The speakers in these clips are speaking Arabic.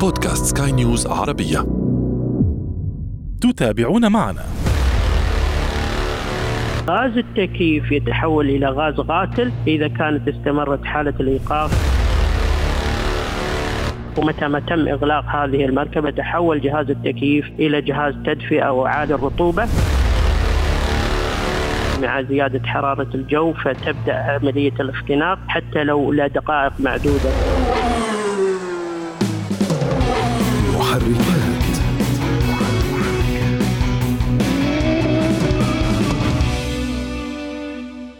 بودكاست سكاي نيوز عربية. تتابعون معنا. غاز التكييف يتحول إلى غاز قاتل إذا كانت استمرت حالة الإيقاف. ومتى ما تم إغلاق هذه المركبة تحول جهاز التكييف إلى جهاز تدفئة وعالي الرطوبة مع زيادة حرارة الجو فتبدأ عملية الاختناق حتى لو لدقائق معدودة.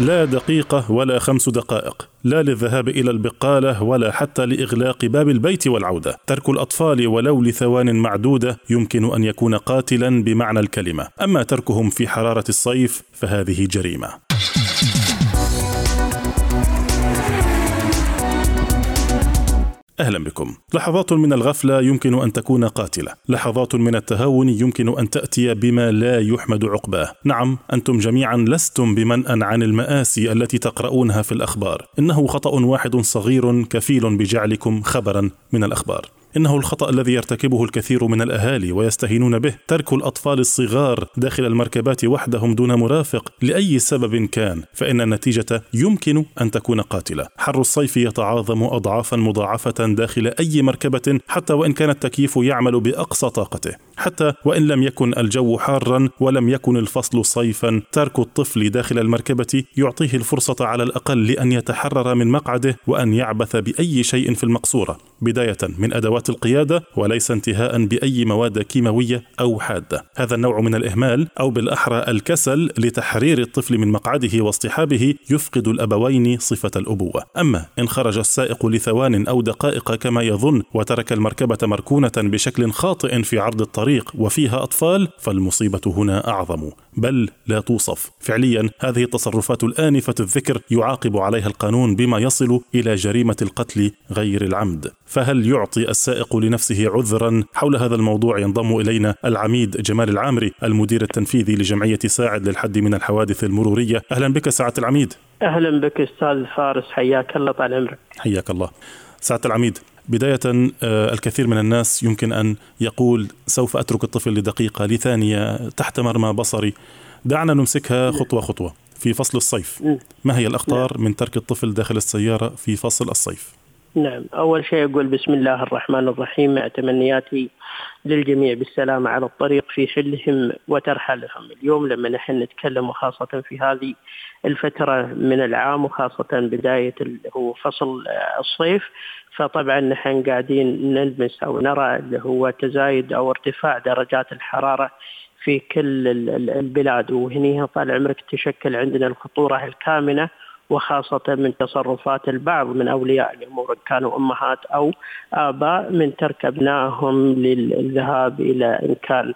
لا دقيقة ولا خمس دقائق لا للذهاب إلى البقالة ولا حتى لإغلاق باب البيت والعودة. ترك الأطفال ولو لثوان معدودة يمكن أن يكون قاتلا بمعنى الكلمة. أما تركهم في حرارة الصيف فهذه جريمة. أهلا بكم. لحظات من الغفلة يمكن أن تكون قاتلة، لحظات من التهاون يمكن أن تأتي بما لا يحمد عقباه. نعم، أنتم جميعا لستم بمنأ عن المآسي التي تقرؤونها في الأخبار. إنه خطأ واحد صغير كفيل بجعلكم خبرا من الأخبار. إنه الخطأ الذي يرتكبه الكثير من الأهالي ويستهينون به. ترك الأطفال الصغار داخل المركبات وحدهم دون مرافق لأي سبب كان فإن النتيجة يمكن أن تكون قاتلة. حر الصيف يتعاظم اضعافا مضاعفة داخل أي مركبة حتى وإن كان التكييف يعمل بأقصى طاقته. حتى وإن لم يكن الجو حارا ولم يكن الفصل صيفا ترك الطفل داخل المركبة يعطيه الفرصة على الأقل لأن يتحرر من مقعده وأن يعبث بأي شيء في المقصورة. بداية من ادوات القيادة وليس انتهاء بأي مواد كيماوية أو حادة. هذا النوع من الإهمال أو بالأحرى الكسل لتحرير الطفل من مقعده واصطحابه يفقد الأبوين صفة الأبوة. أما إن خرج السائق لثوان أو دقائق كما يظن وترك المركبة مركونة بشكل خاطئ في عرض الطريق وفيها أطفال فالمصيبة هنا أعظم. بل لا توصف. فعليا هذه التصرفات الآنفة الذكر يعاقب عليها القانون بما يصل إلى جريمة القتل غير العمد. فهل يعطي السائق لنفسه عذرا حول هذا الموضوع ينضم إلينا العميد جمال العامري المدير التنفيذي لجمعية ساعد للحد من الحوادث المرورية. أهلا بك سعادة العميد. أهلا بك أستاذ فارس حياك الله طال عمرك. حياك الله. سعادة العميد بداية آه، الكثير من الناس يمكن أن يقول سوف أترك الطفل لدقيقة لثانية تحت مرمى بصري. دعنا نمسكها خطوة خطوة في فصل الصيف. ما هي الأخطار من ترك الطفل داخل السيارة في فصل الصيف؟ نعم. أول شيء أقول بسم الله الرحمن الرحيم. تمنياتي للجميع بالسلامة على الطريق في حلهم وترحلهم اليوم لما نحن نتكلم وخاصة في هذه الفترة من العام وخاصة بداية هو فصل الصيف فطبعا نحن قاعدين نلمس أو نرى اللي هو تزايد أو ارتفاع درجات الحرارة في كل البلاد. وهني طال عمرك تشكل عندنا الخطورة الكامنة وخاصة من تصرفات البعض من أولياء الأمور كانوا أمهات أو آباء من ترك أبنائهم للذهاب إلى إن كان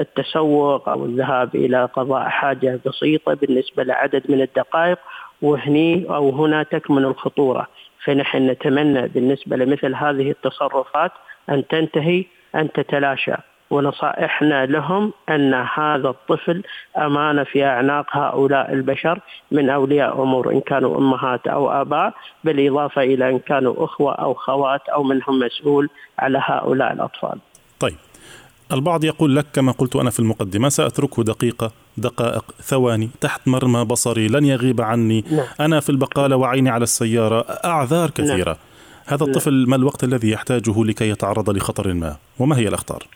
التسوق أو الذهاب إلى قضاء حاجة بسيطة بالنسبة لعدد من الدقائق. وهني أو هنا تكمن الخطورة. فنحن نتمنى بالنسبة لمثل هذه التصرفات أن تنتهي أن تتلاشى. ونصائحنا لهم أن هذا الطفل أمانة في أعناق هؤلاء البشر من أولياء أمور إن كانوا أمهات أو آباء بالإضافة إلى إن كانوا أخوة أو خوات أو منهم مسؤول على هؤلاء الأطفال. طيب البعض يقول لك كما قلت أنا في المقدمة سأتركه دقيقة دقائق ثواني تحت مرمى بصري لن يغيب عني نعم. أنا في البقالة وعيني على السيارة أعذار كثيرة نعم. هذا الطفل نعم. ما الوقت الذي يحتاجه لكي يتعرض لخطر ما وما هي الأخطار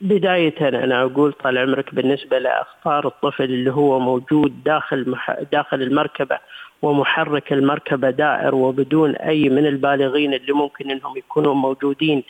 بداية أنا أقول طال عمرك بالنسبة لأخطار الطفل اللي هو موجود داخل مح... داخل المركبة ومحرك المركبة دائر وبدون أي من البالغين اللي ممكن أنهم يكونوا موجودين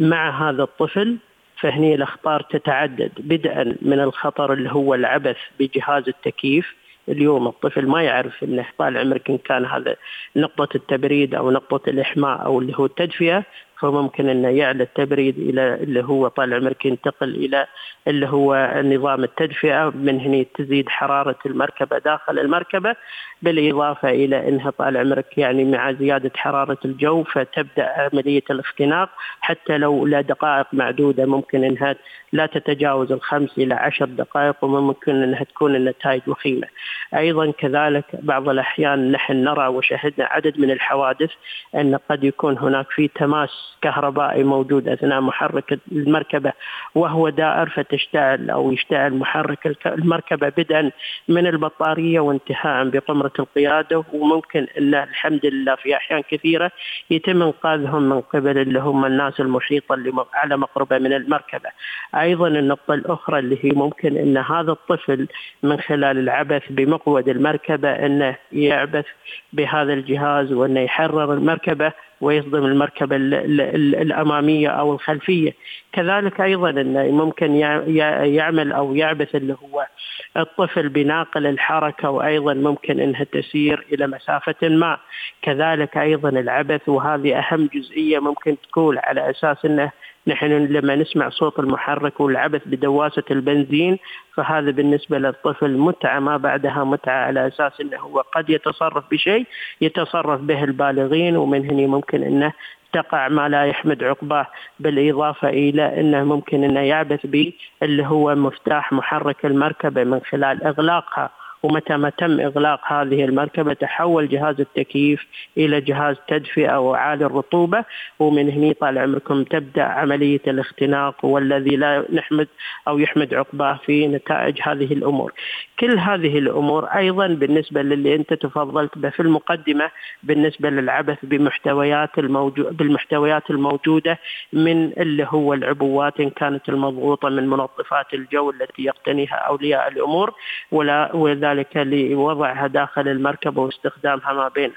مع هذا الطفل فهني الأخطار تتعدد. بدءا من الخطر اللي هو العبث بجهاز التكييف. اليوم الطفل ما يعرف إنه طال عمرك إن كان هذا نقطة التبريد أو نقطة الإحماء أو اللي هو التدفئة. فممكن انه يعلى التبريد إلى اللي هو طال عمرك ينتقل إلى اللي هو نظام التدفئة من هنا تزيد حرارة المركبة داخل المركبة بالإضافة إلى إنها طال عمرك يعني مع زيادة حرارة الجو فتبدأ عملية الاختناق حتى لو لدقائق معدودة ممكن إنها لا تتجاوز الخمس إلى عشر دقائق وممكن إنها تكون النتائج وخيمة. أيضا كذلك بعض الأحيان نحن نرى وشهدنا عدد من الحوادث أن قد يكون هناك في تماس كهربائي موجود أثناء محرك المركبة وهو دائر فتشتعل أو يشتعل محرك المركبة بدءا من البطارية وانتهاء بقمرة القيادة وممكن ان الحمد لله في أحيان كثيرة يتم إنقاذهم من قبل اللي هم الناس المحيطة اللي على مقربة من المركبة. أيضا النقطة الأخرى اللي هي ممكن إن هذا الطفل من خلال العبث بمقود المركبة إنه يعبث بهذا الجهاز وإنه يحرر المركبة ويصدم المركبة الأمامية أو الخلفية. كذلك أيضا أنه ممكن يعمل أو يعبث اللي هو الطفل بناقل الحركة وأيضا ممكن أنها تسير إلى مسافة ما. كذلك أيضا العبث وهذه أهم جزئية ممكن تكون على أساس أنه نحن لما نسمع صوت المحرك والعبث بدواسة البنزين فهذا بالنسبة للطفل متعة ما بعدها متعة على أساس أنه هو قد يتصرف بشيء يتصرف به البالغين ومن هنا ممكن أنه تقع ما لا يحمد عقباه بالإضافة إلى أنه ممكن أنه يعبث به اللي هو مفتاح محرك المركبة من خلال إغلاقها. ومتى ما تم إغلاق هذه المركبة تحول جهاز التكييف إلى جهاز تدفئة وعالي الرطوبة ومن هنا طال عمركم تبدأ عملية الاختناق والذي لا نحمد أو يحمد عقباه في نتائج هذه الأمور. كل هذه الأمور أيضا بالنسبة للي أنت تفضلت به في المقدمة بالنسبة للعبث بمحتويات الموجود بالمحتويات الموجودة من اللي هو العبوات إن كانت المضغوطة من منظفات الجو التي يقتنيها أولياء الأمور ولا وذلك ذلك لوضعها داخل المركبة واستخدامها ما بين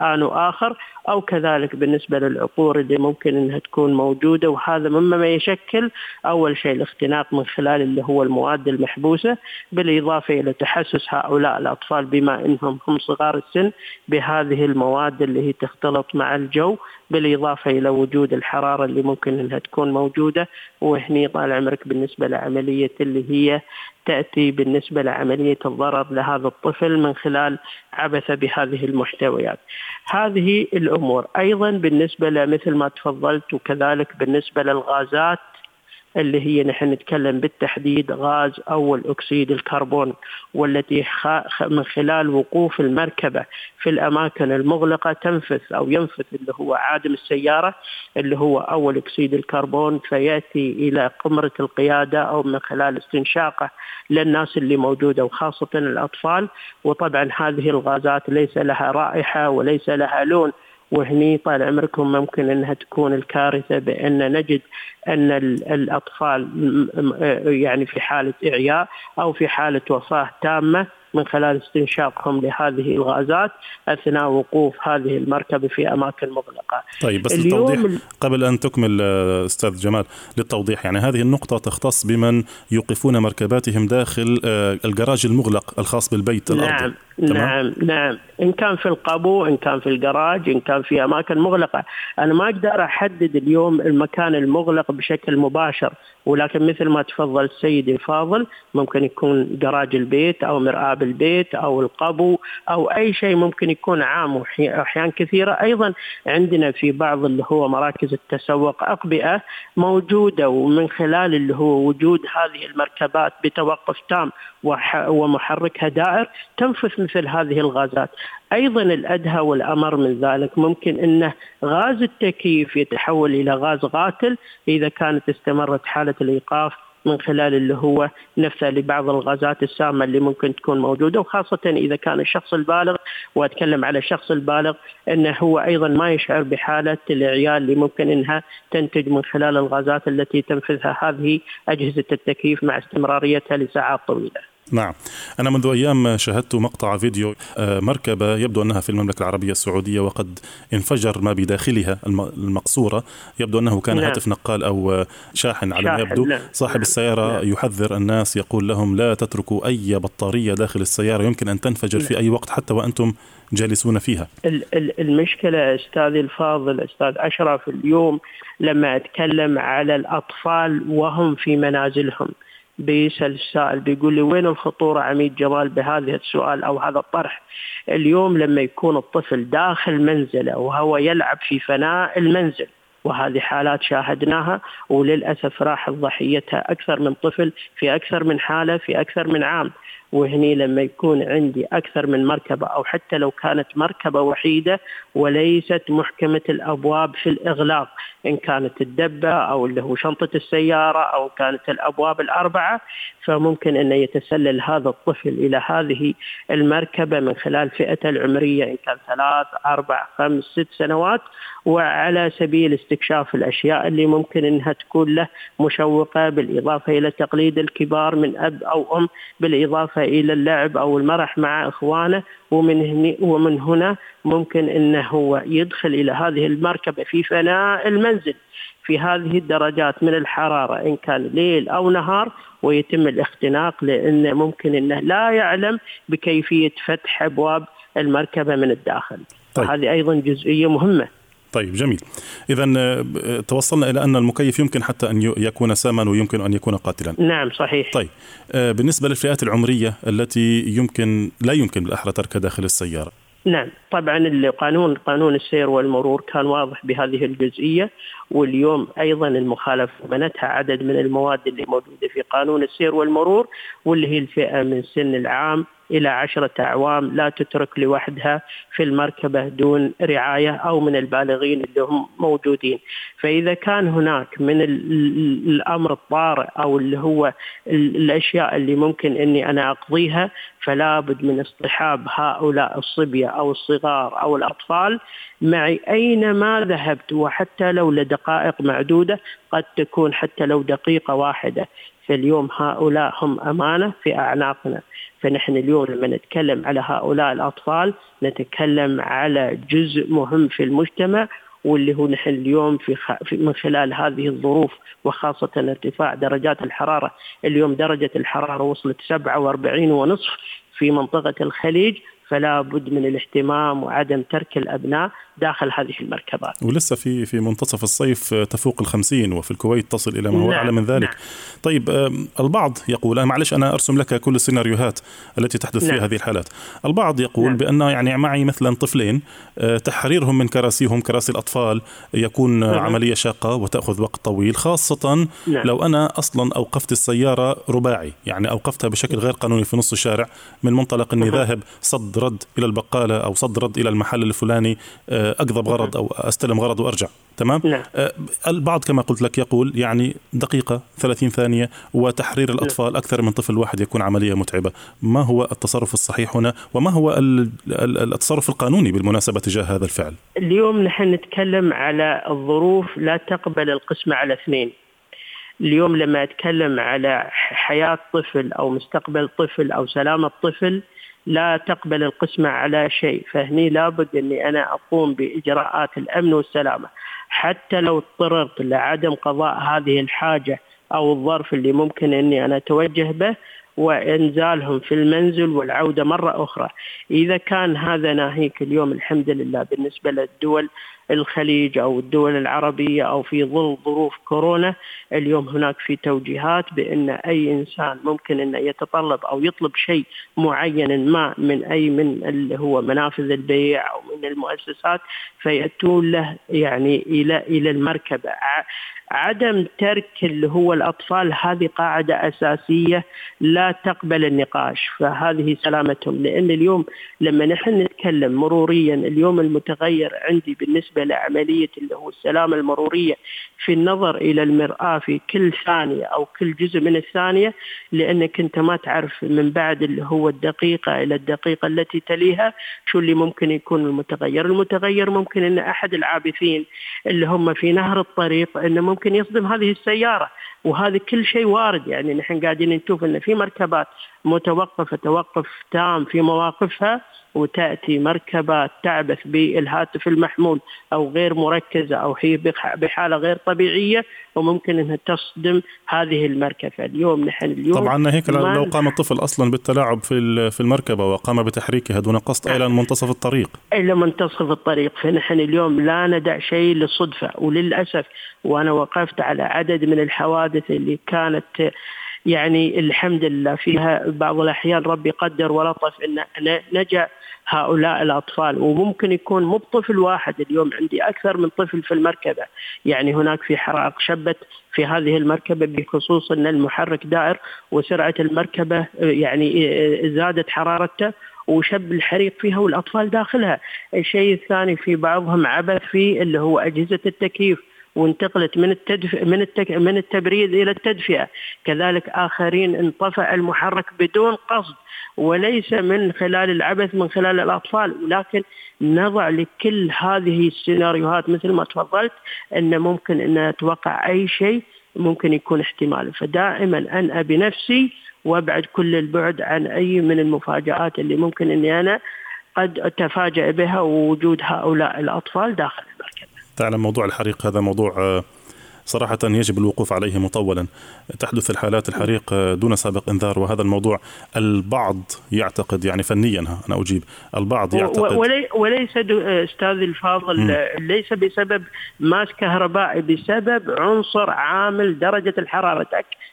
آن وآخر أو كذلك بالنسبة للعطور اللي ممكن أنها تكون موجودة. وهذا مما يشكل أول شيء الاختناق من خلال اللي هو المواد المحبوسة بالإضافة إلى تحسس هؤلاء الأطفال بما أنهم هم صغار السن بهذه المواد اللي هي تختلط مع الجو. بالإضافة إلى وجود الحرارة اللي ممكن أنها تكون موجودة وهني طال عمرك بالنسبة لعملية اللي هي تأتي بالنسبة لعملية الضرر لهذا الطفل من خلال عبث بهذه المحتويات. هذه الأمور. أيضا بالنسبة لمثل ما تفضلت وكذلك بالنسبة للغازات اللي هي نحن نتكلم بالتحديد غاز أول أكسيد الكربون والتي من خلال وقوف المركبة في الأماكن المغلقة تنفث أو ينفث اللي هو عادم السيارة اللي هو أول أكسيد الكربون فيأتي إلى قمرة القيادة أو من خلال استنشاقه للناس اللي موجودة وخاصة الأطفال. وطبعا هذه الغازات ليس لها رائحة وليس لها لون. وهني طال عمركم ممكن إنها تكون الكارثة بأن نجد أن الأطفال يعني في حالة إعياء أو في حالة وفاه تامة من خلال استنشاقهم لهذه الغازات أثناء وقوف هذه المركبة في أماكن مغلقة. طيب بس للتوضيح قبل أن تكمل أستاذ جمال للتوضيح يعني هذه النقطة تختص بمن يوقفون مركباتهم داخل آه، الجراج المغلق الخاص بالبيت نعم الارضي. نعم نعم. إن كان في القبو إن كان في الجراج إن كان في أماكن مغلقة. أنا ما أقدر أحدد اليوم المكان المغلق بشكل مباشر ولكن مثل ما تفضل سيدي الفاضل ممكن يكون جراج البيت أو مرآة بالبيت أو القبو أو أي شيء ممكن يكون عام. وأحيان كثيرة أيضا عندنا في بعض اللي هو مراكز التسوق أقبئة موجودة ومن خلال اللي هو وجود هذه المركبات بتوقف تام ومحركها دائر تنفث مثل هذه الغازات أيضا الأدهى والأمر من ذلك ممكن إنه غاز التكييف يتحول إلى غاز قاتل إذا كانت استمرت حالة الإيقاف من خلال اللي هو نفسه لبعض الغازات السامة اللي ممكن تكون موجودة وخاصة إذا كان الشخص البالغ وأتكلم على الشخص البالغ إنه هو أيضا ما يشعر بحالة الاعياء اللي ممكن إنها تنتج من خلال الغازات التي تنفذها هذه أجهزة التكييف مع استمراريتها لساعات طويلة. نعم أنا منذ أيام شاهدت مقطع فيديو آه، مركبة يبدو أنها في المملكة العربية السعودية وقد انفجر ما بداخلها المقصورة يبدو أنه كان نعم. هاتف نقال أو شاحن على ما يبدو نعم. صاحب نعم. السيارة نعم. يحذر الناس يقول لهم لا تتركوا أي بطارية داخل السيارة يمكن أن تنفجر نعم. في أي وقت حتى وأنتم جالسون فيها المشكلة أستاذي الفاضل أستاذ أشرف اليوم لما أتكلم على الأطفال وهم في منازلهم بيسأل السائل بيقول لي وين الخطورة عميد جمال بهذا السؤال أو هذا الطرح؟ اليوم لما يكون الطفل داخل منزله وهو يلعب في فناء المنزل وهذه حالات شاهدناها وللأسف راح ضحيتها أكثر من طفل في أكثر من حالة في أكثر من عام. وهني لما يكون عندي أكثر من مركبة أو حتى لو كانت مركبة وحيدة وليست محكمة الأبواب في الإغلاق إن كانت الدبة أو اللي هو شنطة السيارة أو كانت الأبواب الأربعة فممكن أن يتسلل هذا الطفل إلى هذه المركبة من خلال فئته العمرية إن كان ثلاث أربع خمس ست سنوات وعلى سبيل استكشاف الأشياء اللي ممكن أنها تكون له مشوقة بالإضافة إلى تقليد الكبار من أب أو أم بالإضافة إلى اللعب أو المرح مع إخوانه ومن هنا ومن هنا ممكن إنه هو يدخل إلى هذه المركبة في فناء المنزل في هذه الدرجات من الحرارة إن كان ليل أو نهار ويتم الاختناق لأنه ممكن إنه لا يعلم بكيفية فتح أبواب المركبة من الداخل. طيب. هذه أيضا جزئية مهمة. طيب جميل. اذا آه، توصلنا إلى أن المكيف يمكن حتى أن يكون ساما ويمكن أن يكون قاتلا. نعم صحيح. طيب آه، بالنسبة للفئات العمرية التي يمكن لا يمكن بالاحرى تركها داخل السيارة. نعم طبعا القانون قانون السير والمرور كان واضح بهذه الجزئية واليوم أيضا المخالفه منتها عدد من المواد اللي موجودة في قانون السير والمرور واللي هي الفئة من سن العام إلى عشرة أعوام لا تترك لوحدها في المركبة دون رعاية أو من البالغين اللي هم موجودين. فإذا كان هناك من الأمر الطارئ أو اللي هو الأشياء اللي ممكن أني أنا أقضيها فلا بد من اصطحاب هؤلاء الصبية أو الصغار أو الأطفال. معي أينما ذهبت وحتى لو لدقائق معدودة قد تكون حتى لو دقيقة واحدة. فاليوم هؤلاء هم أمانة في أعناقنا. فنحن اليوم لما نتكلم على هؤلاء الأطفال نتكلم على جزء مهم في المجتمع واللي هو نحن اليوم في, في من خلال هذه الظروف وخاصة ارتفاع درجات الحرارة. اليوم درجة الحرارة وصلت 47 ونصف في منطقة الخليج فلا بد من الاهتمام وعدم ترك الأبناء. داخل هذه المركبات. ولسه في في منتصف الصيف تفوق الخمسين وفي الكويت تصل إلى ما هو نعم أعلى من ذلك. نعم طيب البعض يقول أنا معلش أنا أرسم لك كل السيناريوهات التي تحدث نعم. في هذه الحالات. البعض يقول نعم. بأن يعني معي مثلا طفلين آه، تحريرهم من كراسيهم كراسي الأطفال يكون نعم. عملية شاقة وتأخذ وقت طويل خاصة نعم. لو أنا أصلا أوقفت السيارة رباعي يعني أوقفتها بشكل غير قانوني في نص الشارع من منطلق إني ذاهب صد رد إلى البقالة أو صد رد إلى المحل الفلاني آه، أقضب غرض أو أستلم غرض وأرجع تمام؟ نعم. آه، البعض كما قلت لك يقول يعني دقيقة 30 ثانية وتحرير نعم. الأطفال أكثر من طفل واحد يكون عملية متعبة. ما هو التصرف الصحيح هنا؟ وما هو التصرف القانوني بالمناسبة تجاه هذا الفعل؟ اليوم نحن نتكلم على الظروف لا تقبل القسمه على اثنين. اليوم لما أتكلم على حياة طفل أو مستقبل طفل أو سلامه طفل لا تقبل القسمة على شيء فهني لابد أني أنا أقوم بإجراءات الأمن والسلامة. حتى لو اضطررت لعدم قضاء هذه الحاجة أو الظرف اللي ممكن أني أنا أتوجه به وإنزالهم في المنزل والعودة مرة أخرى. إذا كان هذا ناهيك اليوم الحمد لله. بالنسبة للدول الخليج أو الدول العربية أو في ظل ظروف كورونا اليوم هناك في توجيهات بأن أي إنسان ممكن انه يتطلب أو يطلب شيء معين ما من أي من اللي هو منافذ البيع أو من المؤسسات فيأتون له يعني إلى إلى المركبة. عدم ترك اللي هو الأطفال هذه قاعدة أساسية لا تقبل النقاش. فهذه سلامتهم لأن اليوم لما نحن نتكلم مروريا اليوم المتغير عندي بالنسبة لعملية اللي هو السلامة المرورية في النظر إلى المرآة في كل ثانية أو كل جزء من الثانية لأنك أنت ما تعرف من بعد اللي هو الدقيقة إلى الدقيقة التي تليها شو اللي ممكن يكون المتغير، المتغير ممكن إن أحد العابثين اللي هم في نهر الطريق إنه ممكن يصدم هذه السيارة وهذا كل شيء وارد. يعني نحن قاعدين نشوف إن في مركب المركبات متوقفة توقف تام في مواقفها وتأتي مركبة تعبث بالهاتف المحمول أو غير مركزة أو هي بحالة غير طبيعية وممكن أنها تصدم هذه المركبة. اليوم نحن اليوم طبعا ناهيك لو قام الطفل أصلا بالتلاعب في في المركبة وقام بتحريكها دون قصد إلى منتصف الطريق. إلى منتصف الطريق. فنحن اليوم لا ندع شيء للصدفة. وللأسف وأنا وقفت على عدد من الحوادث اللي كانت يعني الحمد لله فيها بعض الأحيان ربي قدر ولطف أن نجا هؤلاء الأطفال. وممكن يكون مو بطفل واحد اليوم عندي أكثر من طفل في المركبة. يعني هناك في حرائق شبت في هذه المركبة بخصوص أن المحرك دائر وسرعة المركبة يعني زادت حرارته وشب الحريق فيها والأطفال داخلها، الشيء الثاني في بعضهم عبث في اللي هو أجهزة التكييف. وانتقلت من التدف... من التك... من التبريد إلى التدفئة، كذلك آخرين انطفأ المحرك بدون قصد وليس من خلال العبث من خلال الأطفال. ولكن نضع لكل هذه السيناريوهات مثل ما تفضلت إن ممكن إن أتوقع أي شيء ممكن يكون احتمال فدائما انأى بنفسي وأبعد كل البعد عن أي من المفاجآت اللي ممكن إني أنا قد أتفاجأ بها ووجود هؤلاء الأطفال داخل. تعلم موضوع الحريق هذا موضوع آه، صراحة يجب الوقوف عليه مطولا. تحدث الحالات الحريق دون سابق إنذار وهذا الموضوع البعض يعتقد يعني فنيا أنا أجيب البعض يعتقد. ولي وليس أستاذ الفاضل م. ليس بسبب ماس كهربائي بسبب عنصر عامل درجة الحرارة.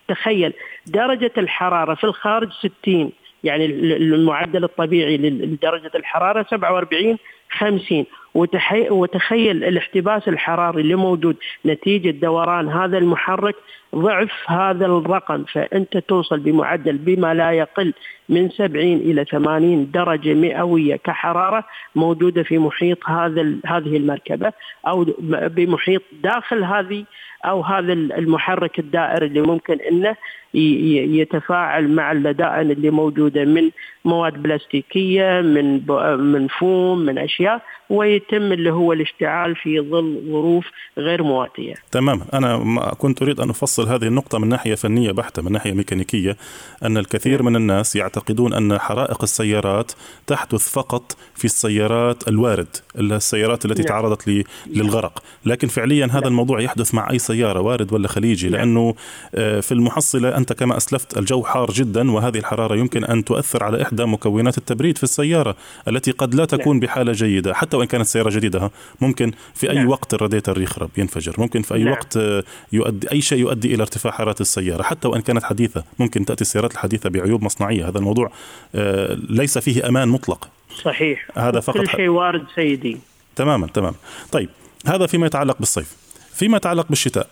تخيل درجة الحرارة في الخارج 60 يعني المعدل الطبيعي لدرجة الحرارة 47 50 وتخيل الاحتباس الحراري اللي موجود نتيجة دوران هذا المحرك ضعف هذا الرقم فأنت توصل بمعدل بما لا يقل من 70 إلى 80 درجة مئوية كحرارة موجودة في محيط هذا هذه المركبة أو بمحيط داخل هذه أو هذا المحرك الدائري اللي ممكن إنه يتفاعل مع اللدائن اللي موجودة من مواد بلاستيكية من من فوم من أشياء ويتم اللي هو الاشتعال في ظل ظروف غير مواتية. تمام أنا كنت أريد أن أفصل هذه النقطة من ناحية فنية بحتة من ناحية ميكانيكية أن الكثير من الناس يعتقدون أن حرائق السيارات تحدث فقط في السيارات الوارد السيارات التي نعم. تعرضت للغرق. لكن فعليا هذا نعم. الموضوع يحدث مع أي سيارة وارد ولا خليجي نعم. لأنه آه، في المحصلة أنت كما أسلفت الجو حار جدا وهذه الحرارة يمكن أن تؤثر على إحدى مكونات التبريد في السيارة التي قد لا تكون بحالة جيدة حتى وإن كانت سيارة جديدة ممكن في أي وقت الراديتر يخرب ينفجر. ممكن في أي وقت آه، يؤدي أي شيء يؤدي إلى ارتفاع حرارة السيارة. حتى وإن كانت حديثة ممكن تأتي السيارات الحديثة بعيوب مصنعية. هذا الموضوع آه، ليس فيه أمان مطلق. صحيح. هذا فقط كل شيء وارد سيدي. تماما تمام طيب هذا فيما يتعلق بالصيف. فيما يتعلق بالشتاء.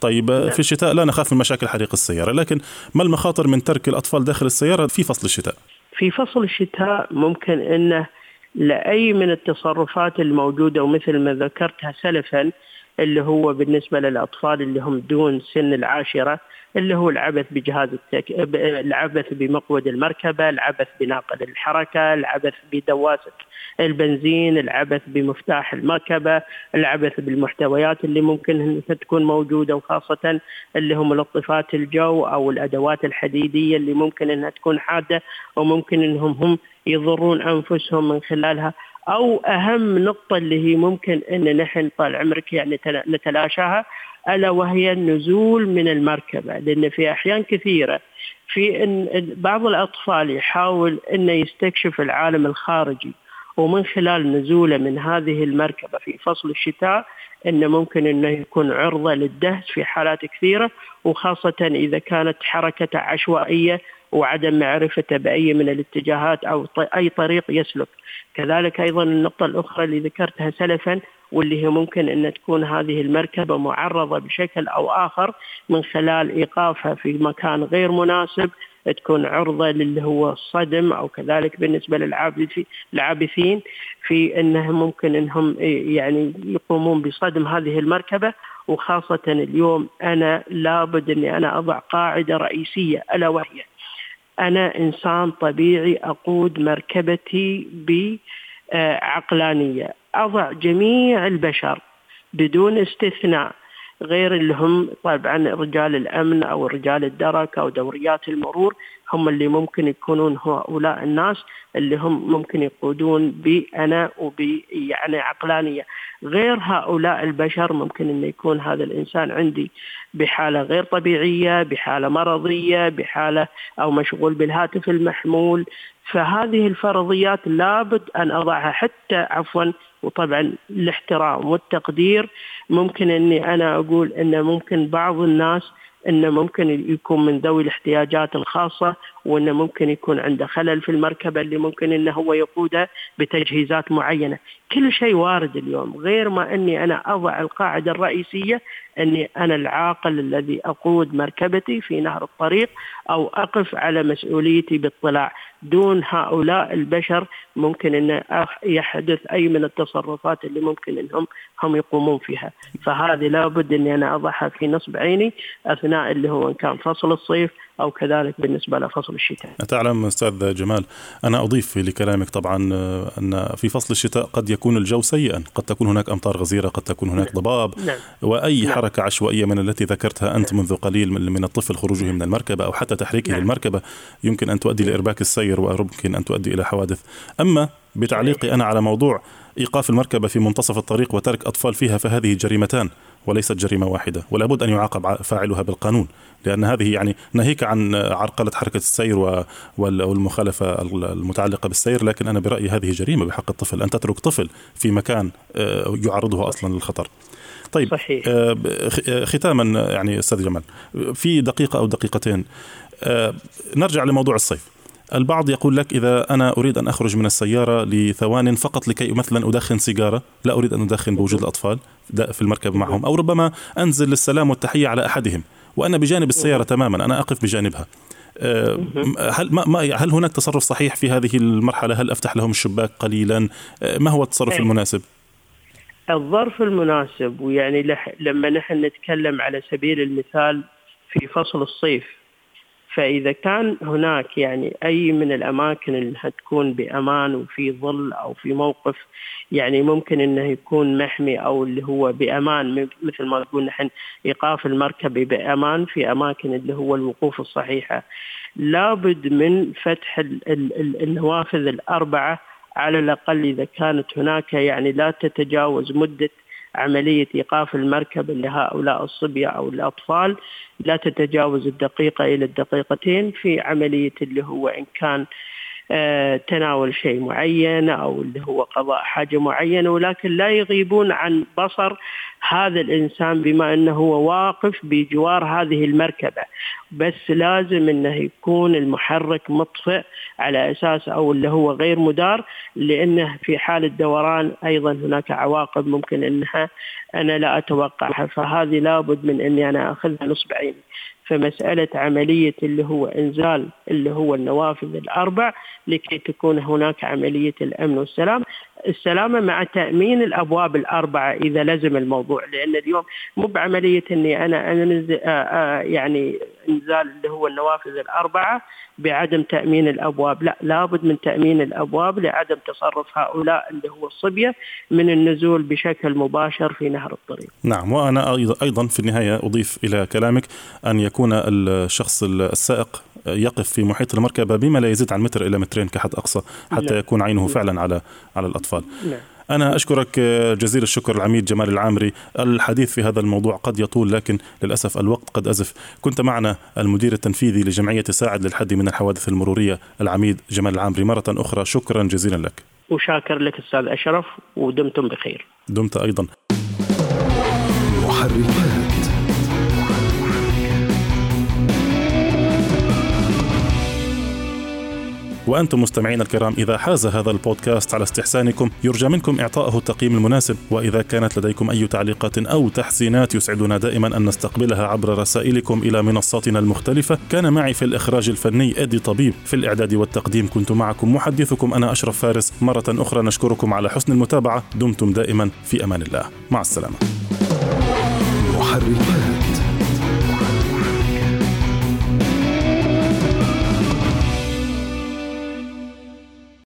طيب نعم. في الشتاء لا نخاف من مشاكل حريق السيارة لكن ما المخاطر من ترك الأطفال داخل السيارة في فصل الشتاء؟ في فصل الشتاء ممكن أنه لأي من التصرفات الموجودة ومثل ما ذكرتها سلفا اللي هو بالنسبة للأطفال اللي هم دون سن العاشرة اللي هو العبث بجهاز التك... العبث بمقود المركبة العبث بناقل الحركة العبث بدواسة البنزين العبث بمفتاح المركبة العبث بالمحتويات اللي ممكن تكون موجودة وخاصة اللي هم ملطفات الجو أو الأدوات الحديدية اللي ممكن أنها تكون حادة وممكن أنهم هم يضرون أنفسهم من خلالها. أو أهم نقطة اللي هي ممكن إن نحن طال عمرك يعني نتلاشاها ألا وهي النزول من المركبة لأن في أحيان كثيرة في ان بعض الأطفال يحاول إنه يستكشف العالم الخارجي ومن خلال نزوله من هذه المركبة في فصل الشتاء انه ممكن إنه يكون عرضة للدهس في حالات كثيرة وخاصة إذا كانت حركته عشوائية وعدم معرفته بأي من الاتجاهات أو أي طريق يسلك. كذلك أيضا النقطة الأخرى اللي ذكرتها سلفا واللي هي ممكن أن تكون هذه المركبة معرضة بشكل أو آخر من خلال إيقافها في مكان غير مناسب تكون عرضة للي هو الصدم أو كذلك بالنسبة للعابثين في أنهم ممكن أنهم يعني يقومون بصدم هذه المركبة وخاصة اليوم أنا لابد أني أنا أضع قاعدة رئيسية ألا وهي أنا إنسان طبيعي أقود مركبتي بعقلانية. أضع جميع البشر بدون استثناء. غير اللي هم طبعا رجال الأمن أو رجال الدرك أو دوريات المرور هم اللي ممكن يكونون هؤلاء الناس اللي هم ممكن يقودون بأنا وب يعني عقلانية. غير هؤلاء البشر ممكن أن يكون هذا الإنسان عندي بحالة غير طبيعية بحالة مرضية بحالة أو مشغول بالهاتف المحمول. فهذه الفرضيات لابد أن أضعها حتى عفوا وطبعا الاحترام والتقدير ممكن أني أنا أقول أن ممكن بعض الناس انه ممكن يكون من ذوي الاحتياجات الخاصة وأنه ممكن يكون عنده خلل في المركبة اللي ممكن إنه هو يقودها بتجهيزات معينة، كل شيء وارد اليوم غير ما إني أنا أضع القاعدة الرئيسية إني أنا العاقل الذي أقود مركبتي في نهر الطريق أو أقف على مسؤوليتي باطلاع. دون هؤلاء البشر ممكن إن يحدث أي من التصرفات اللي ممكن انهم هم يقومون فيها. فهذه لابد إني أنا أضعها في نصب عيني أثناء اللي هو إن كان فصل الصيف أو كذلك بالنسبة لفصل الشتاء. تعلم أستاذ جمال أنا أضيف لكلامك طبعا آه، أن في فصل الشتاء قد يكون الجو سيئا، قد تكون هناك أمطار غزيرة، قد تكون هناك نعم. ضباب نعم. وأي نعم. حركة عشوائية من التي ذكرتها أنت منذ قليل من الطفل خروجه من المركبة أو حتى تحريكه نعم. للمركبة يمكن أن تؤدي لإرباك السير ويمكن أن تؤدي إلى حوادث. أما بتعليقي أنا على موضوع إيقاف المركبة في منتصف الطريق وترك أطفال فيها فهذه جريمتان وليست جريمة واحدة ولا بد أن يعاقب فاعلها بالقانون لأن هذه يعني ناهيك عن عرقلة حركة السير والمخالفة المتعلقة بالسير لكن أنا برأيي هذه جريمة بحق الطفل أن تترك طفل في مكان آه، يعرضه أصلا للخطر طيب صحيح. آه، آه، ختاما يعني أستاذ جمال في دقيقة أو دقيقتين نرجع لموضوع الصيف البعض يقول لك إذا أنا أريد أن أخرج من السيارة لثوان فقط لكي مثلا أدخن سيجارة لا أريد أن أدخن بوجود الأطفال في المركب معهم أو ربما أنزل للسلام والتحية على أحدهم وأنا بجانب السيارة تماما أنا أقف بجانبها أه، هل ما هل هناك تصرف صحيح في هذه المرحلة؟ هل أفتح لهم الشباك قليلا؟ أه، ما هو التصرف إيه. المناسب؟ الظرف المناسب ويعني لما نحن نتكلم على سبيل المثال في فصل الصيف فإذا كان هناك يعني أي من الأماكن اللي تكون بأمان وفي ظل أو في موقف يعني ممكن أنه يكون محمي أو اللي هو بأمان مثل ما نقول نحن إيقاف المركب بأمان في أماكن اللي هو الوقوف الصحيحة. لابد من فتح النوافذ الأربعة على الأقل إذا كانت هناك يعني لا تتجاوز مدة عملية إيقاف المركب لهؤلاء الصبية أو الأطفال لا تتجاوز الدقيقة إلى الدقيقتين في عملية اللي هو إن كان تناول شيء معين أو اللي هو قضاء حاجة معينة ولكن لا يغيبون عن بصر هذا الإنسان بما أنه هو واقف بجوار هذه المركبة. بس لازم إنه يكون المحرك مطفئ على أساس أو اللي هو غير مدار لأنه في حال الدوران أيضا هناك عواقب ممكن إنها أنا لا أتوقعها. فهذه لابد من أني أنا أخذها نصب عيني. فمسألة عملية اللي هو إنزال اللي هو النوافذ الأربع لكي تكون هناك عملية الأمن والسلام. السلامة مع تأمين الأبواب الأربعة إذا لزم الموضوع لأن اليوم مو بعملية أني أنا أنزل آه، آه، يعني إنزال اللي هو النوافذ الأربعة بعدم تأمين الأبواب لا لابد من تأمين الأبواب لعدم تصرف هؤلاء اللي هو الصبية من النزول بشكل مباشر في نهر الطريق نعم وأنا أيضا في النهاية أضيف إلى كلامك أن يكون الشخص السائق يقف في محيط المركبة بما لا يزيد عن متر إلى مترين كحد أقصى حتى نعم. يكون عينه فعلا على على الأطفال نعم. أنا أشكرك جزيل الشكر العميد جمال العامري. الحديث في هذا الموضوع قد يطول لكن للأسف الوقت قد أزف. كنت معنا المدير التنفيذي لجمعية ساعد للحد من الحوادث المرورية العميد جمال العامري. مرة أخرى شكرا جزيلا لك. وشاكر لك أستاذ أشرف ودمتم بخير. دمت أيضا. محركات. وأنتم مستمعين الكرام إذا حاز هذا البودكاست على استحسانكم يرجى منكم إعطائه التقييم المناسب وإذا كانت لديكم أي تعليقات أو تحسينات يسعدنا دائما أن نستقبلها عبر رسائلكم إلى منصاتنا المختلفة. كان معي في الإخراج الفني إدي طبيب. في الإعداد والتقديم كنت معكم محدثكم أنا أشرف فارس. مرة أخرى نشكركم على حسن المتابعة. دمتم دائما في أمان الله. مع السلامة. محركات.